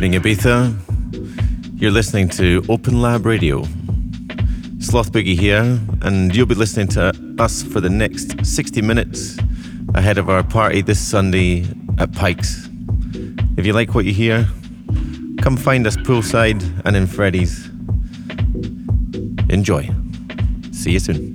evening, Ibiza. You're listening to OpenLab Radio. SlothBoogie here, and you'll be listening to us for the next 60 minutes ahead of our party this Sunday at Pikes. If you like what you hear, come find us poolside and in Freddie's. Enjoy. See you soon.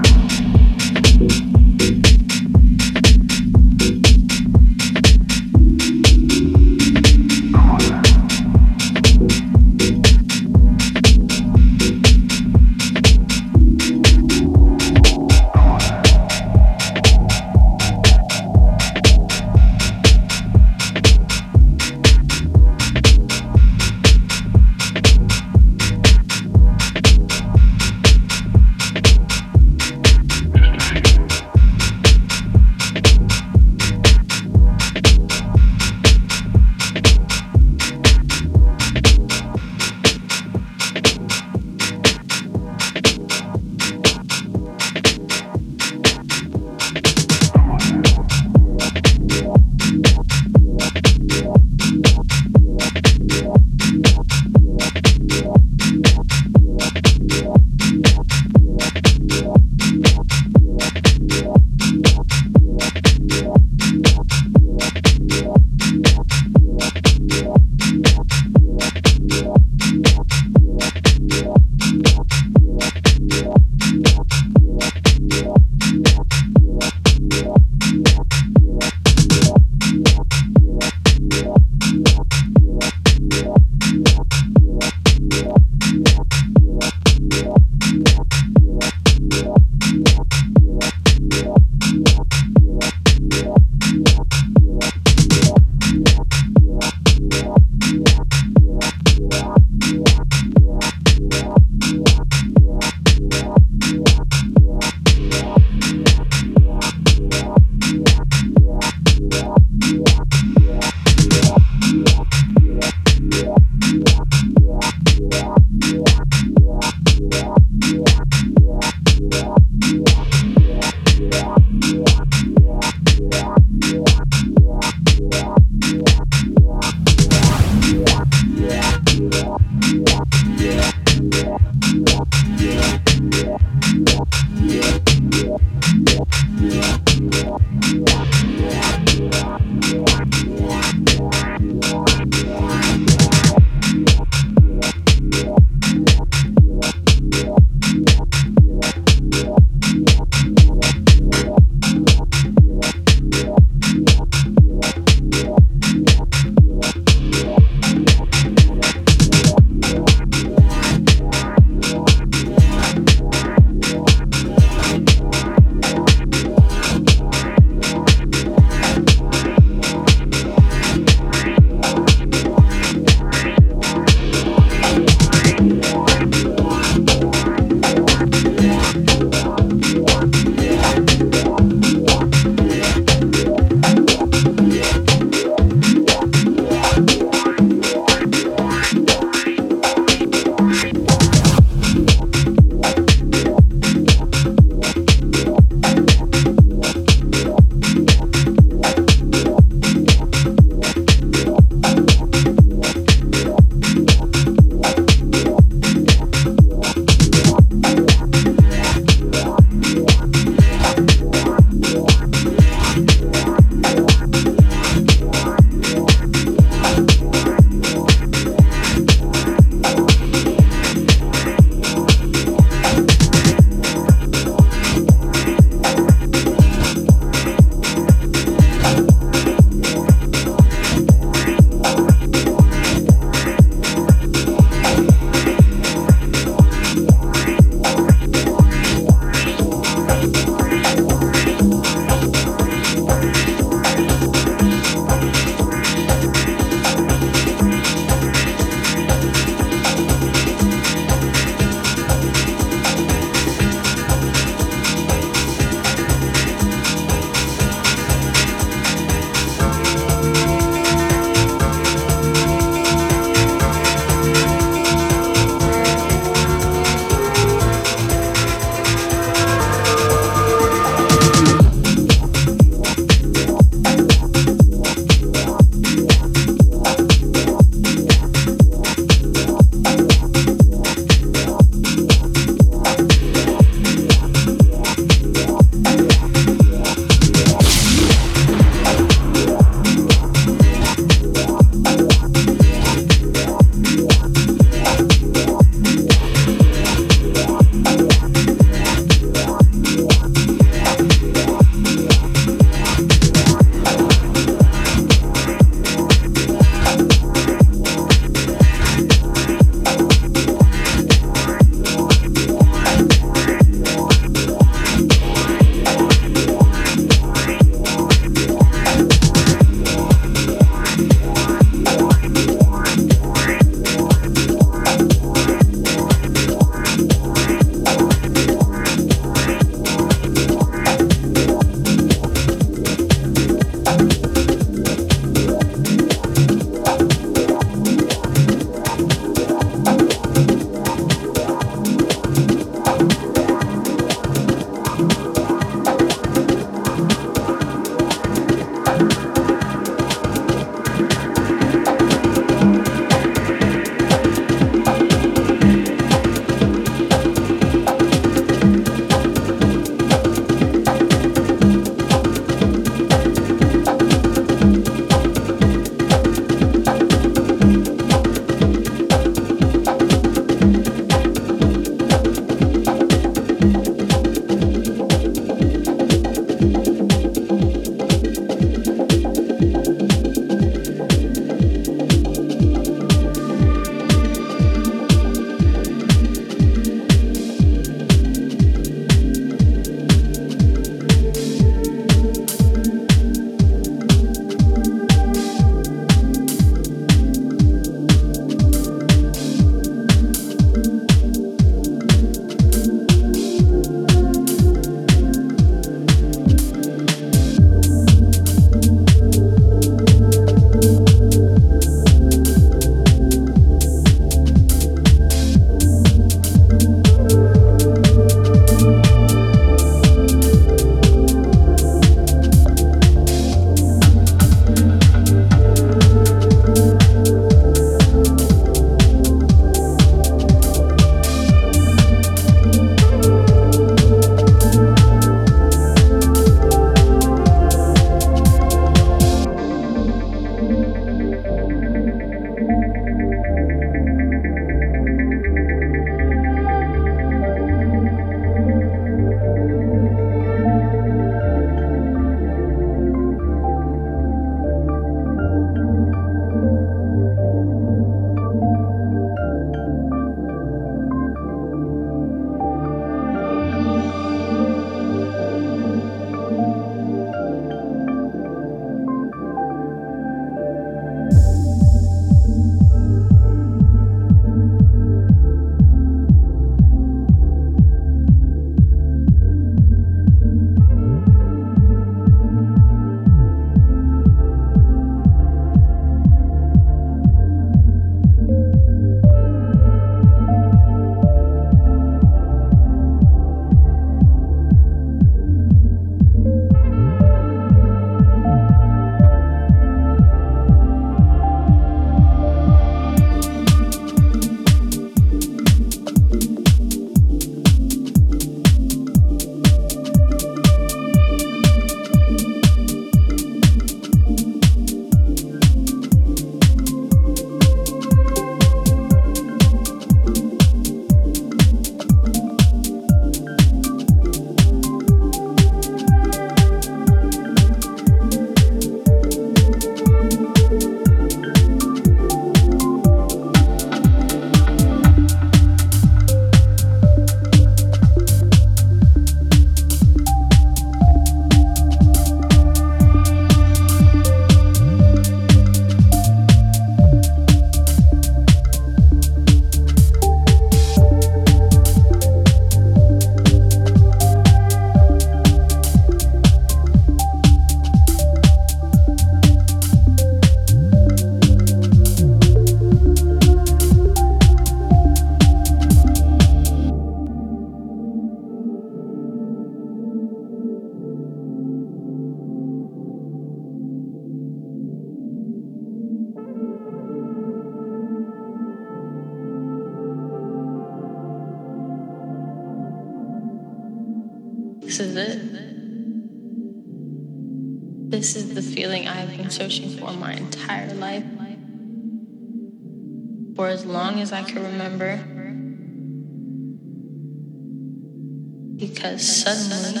Suddenly,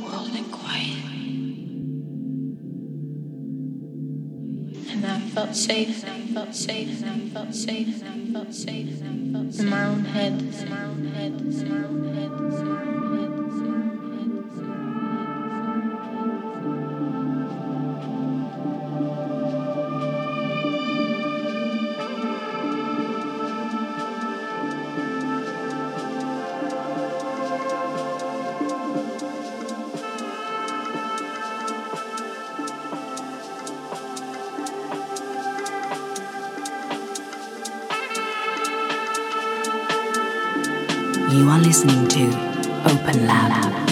world went quiet. And I felt safe, and I felt safe, and I felt safe, and I felt safe, and I felt safe. In my own head, in my own head, in my own head. Listening to OpenLab.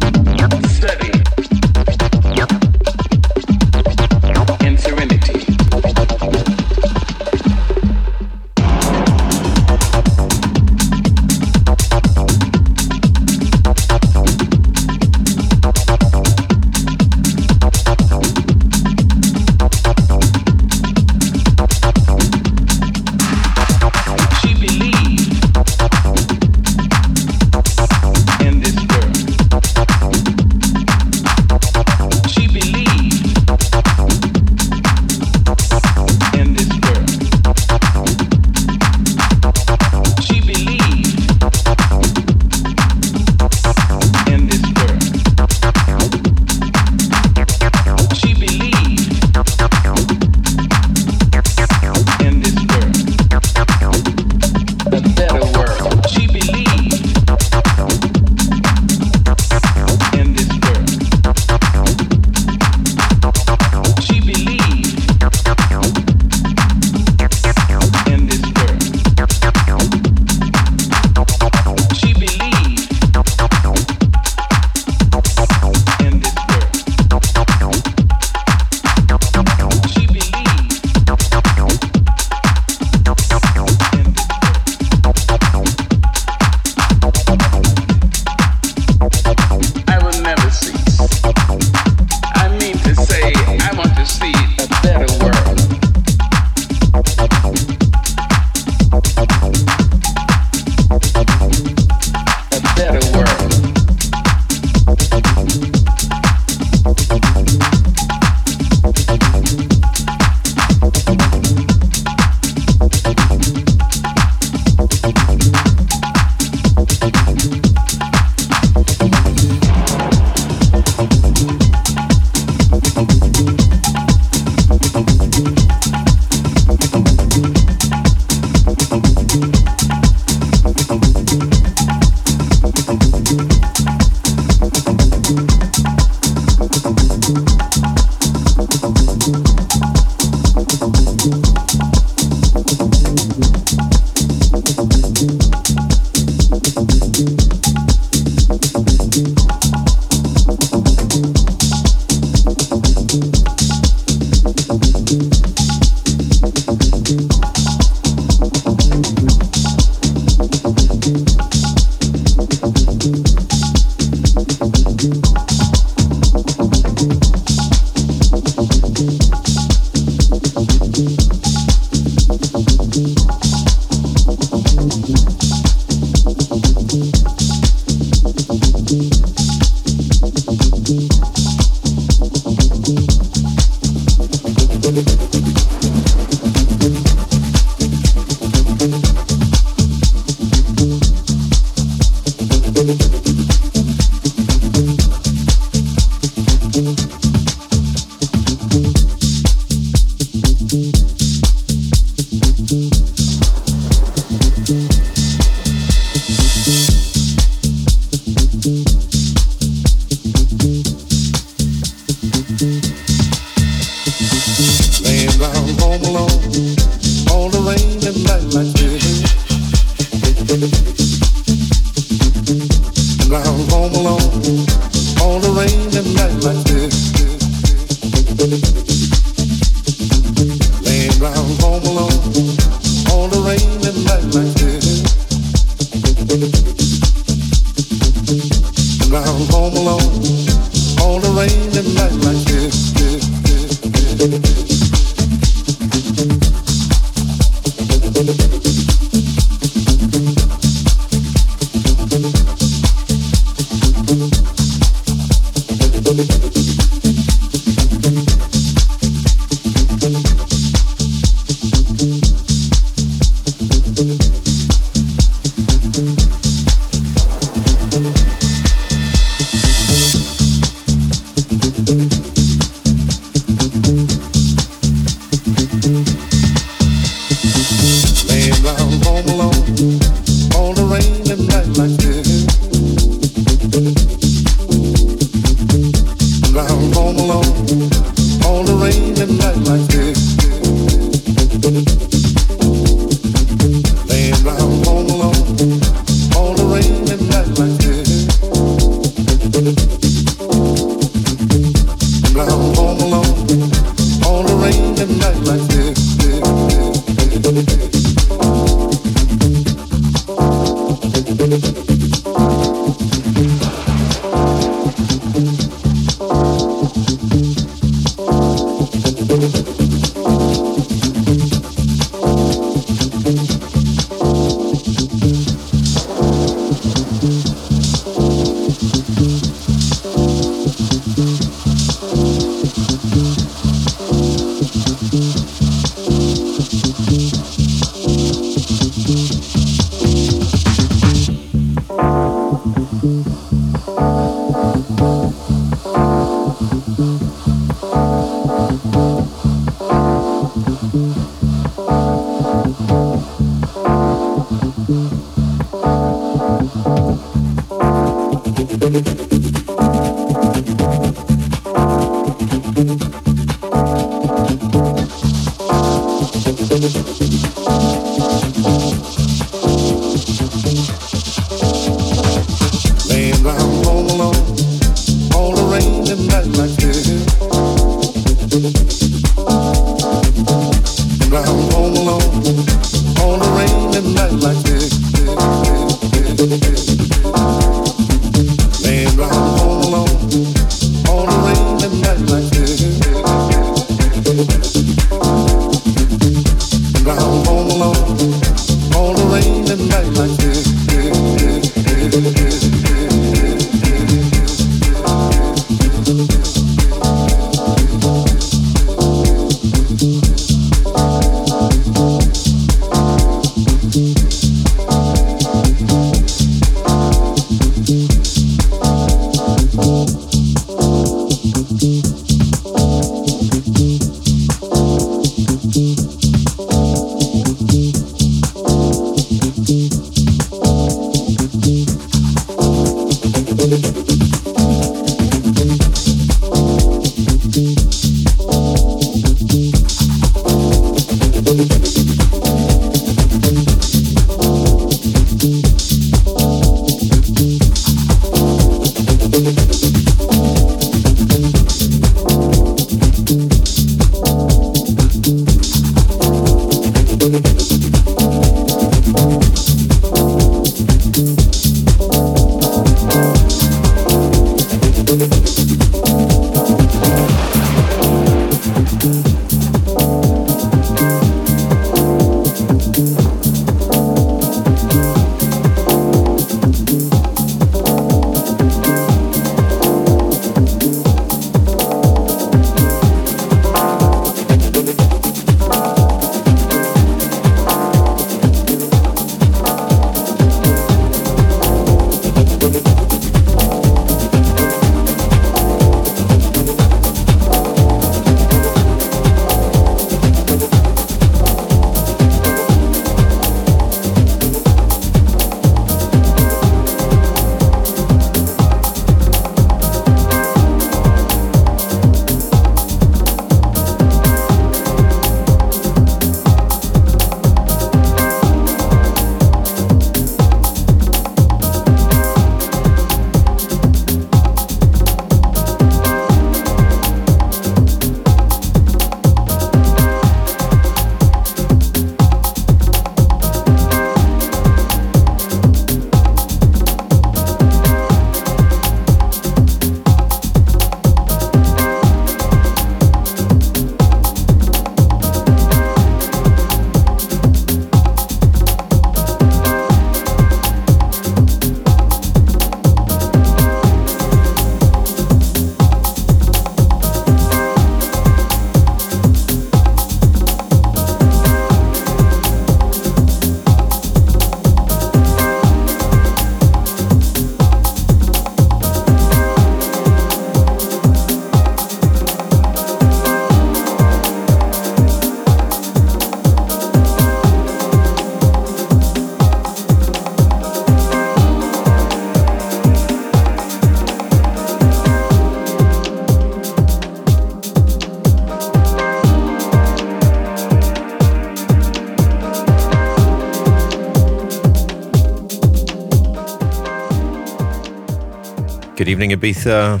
Evening, Ibiza.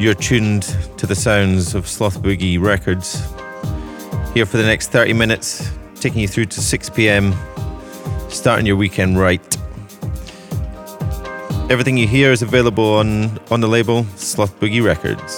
You're tuned to the sounds of SlothBoogie Records. Here for the next 30 minutes, taking you through to 6 pm, starting your weekend right. Everything you hear is available on, on the label SlothBoogie Records.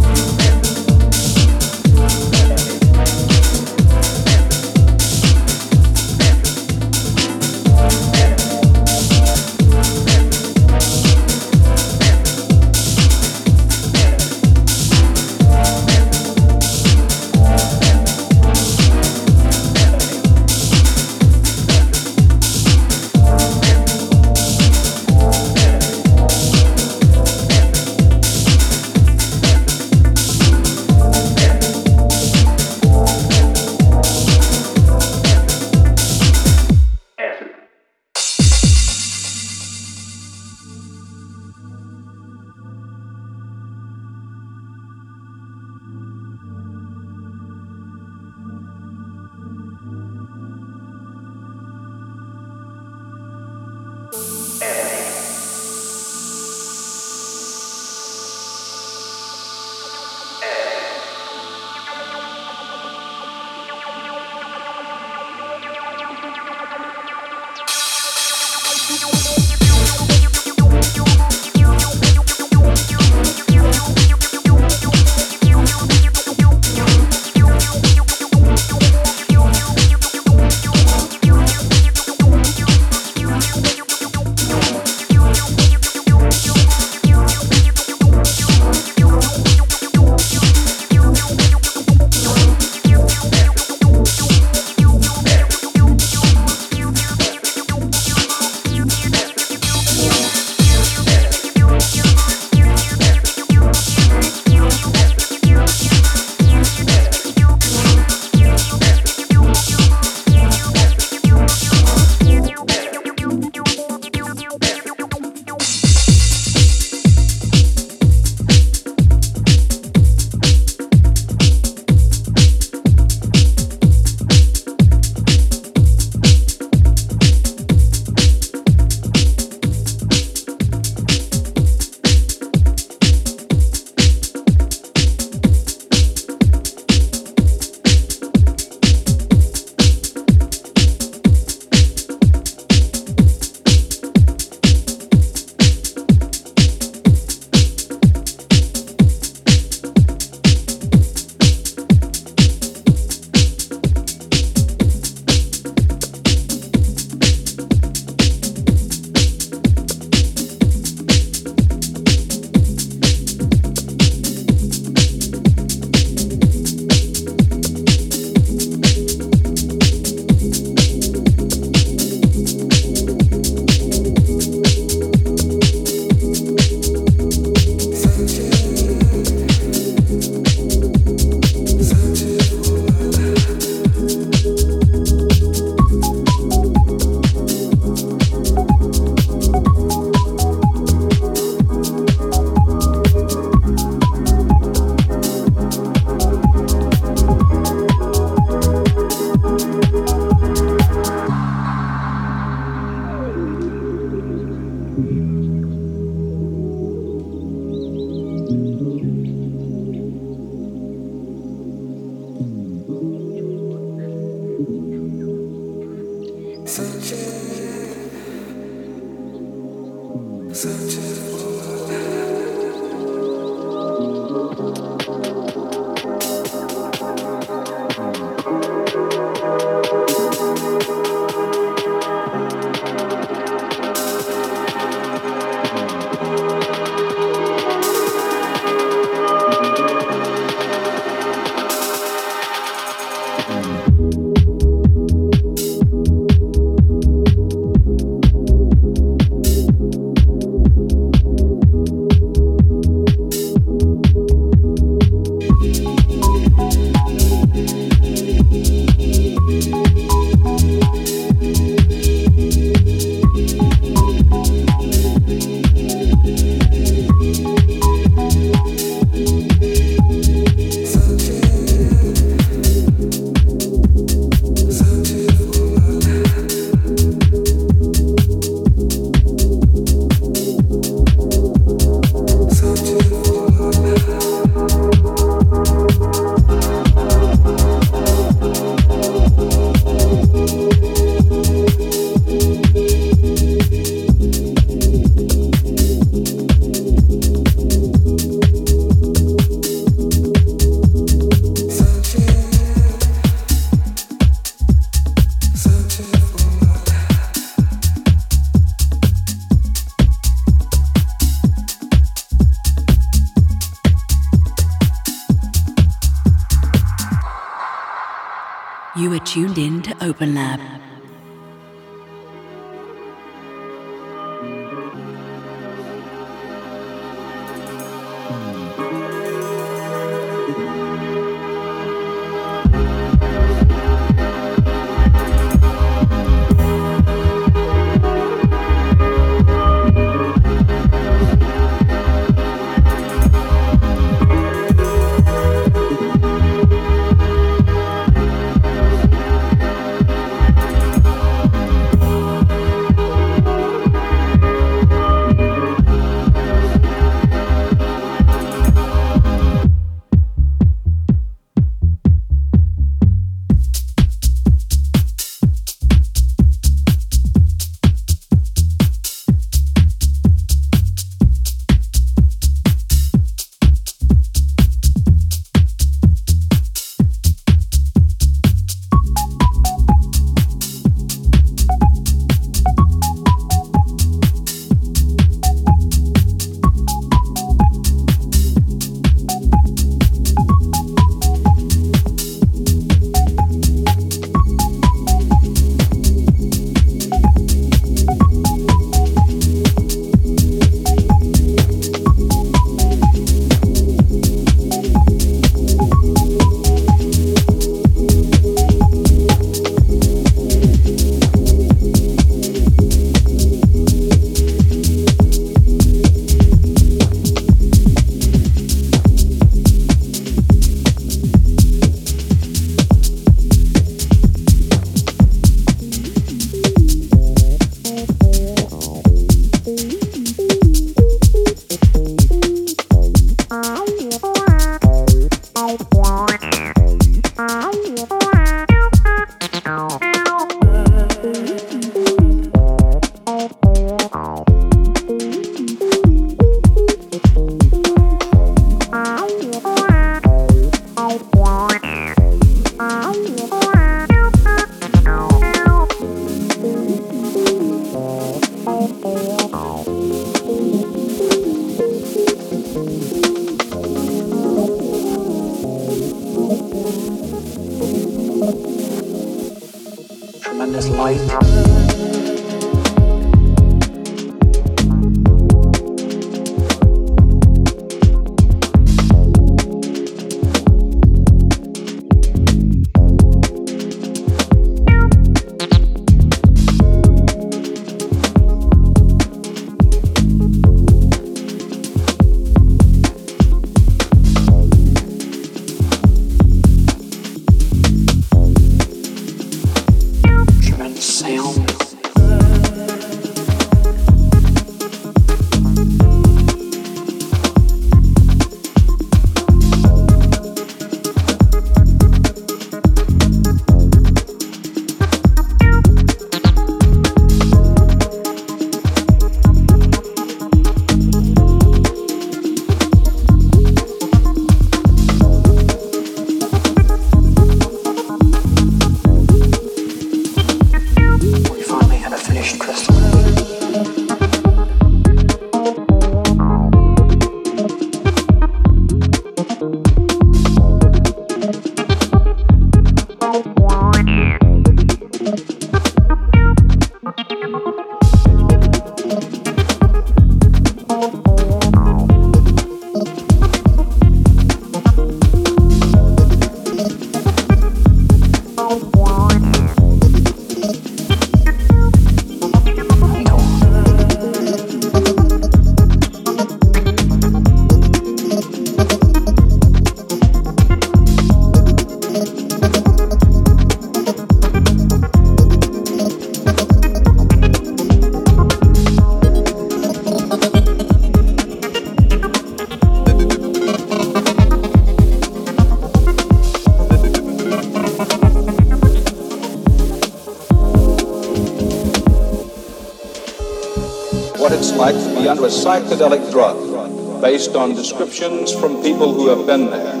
Psychedelic drug based on descriptions from people who have been there.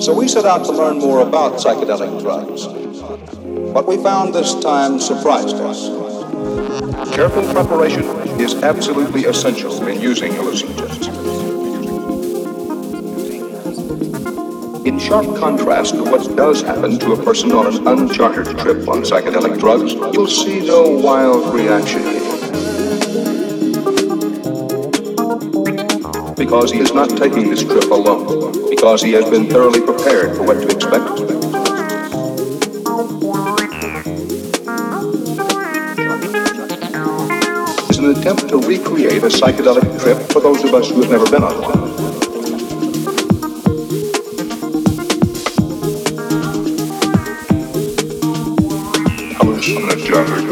So we set out to learn more about psychedelic drugs. What we found this time surprised us. Careful preparation is absolutely essential in using hallucinogens. In sharp contrast to what does happen to a person on an uncharted trip on psychedelic drugs, you'll see no wild reaction because he is not taking this trip alone, because he has been thoroughly prepared for what to expect. It's an attempt to recreate a psychedelic trip for those of us who have never been on one. An agenda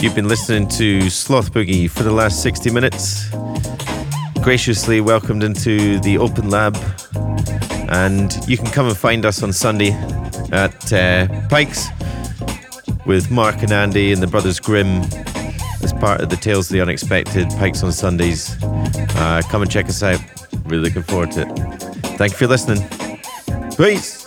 You've been listening to SlothBoogie for the last 60 minutes. Graciously welcomed into the OpenLab. And you can come and find us on Sunday at uh, Pikes with Mark and Andy and the Brothers Grimm as part of the Tales of the Unexpected Pikes on Sundays. Uh, come and check us out. Really looking forward to it. Thank you for listening. Peace.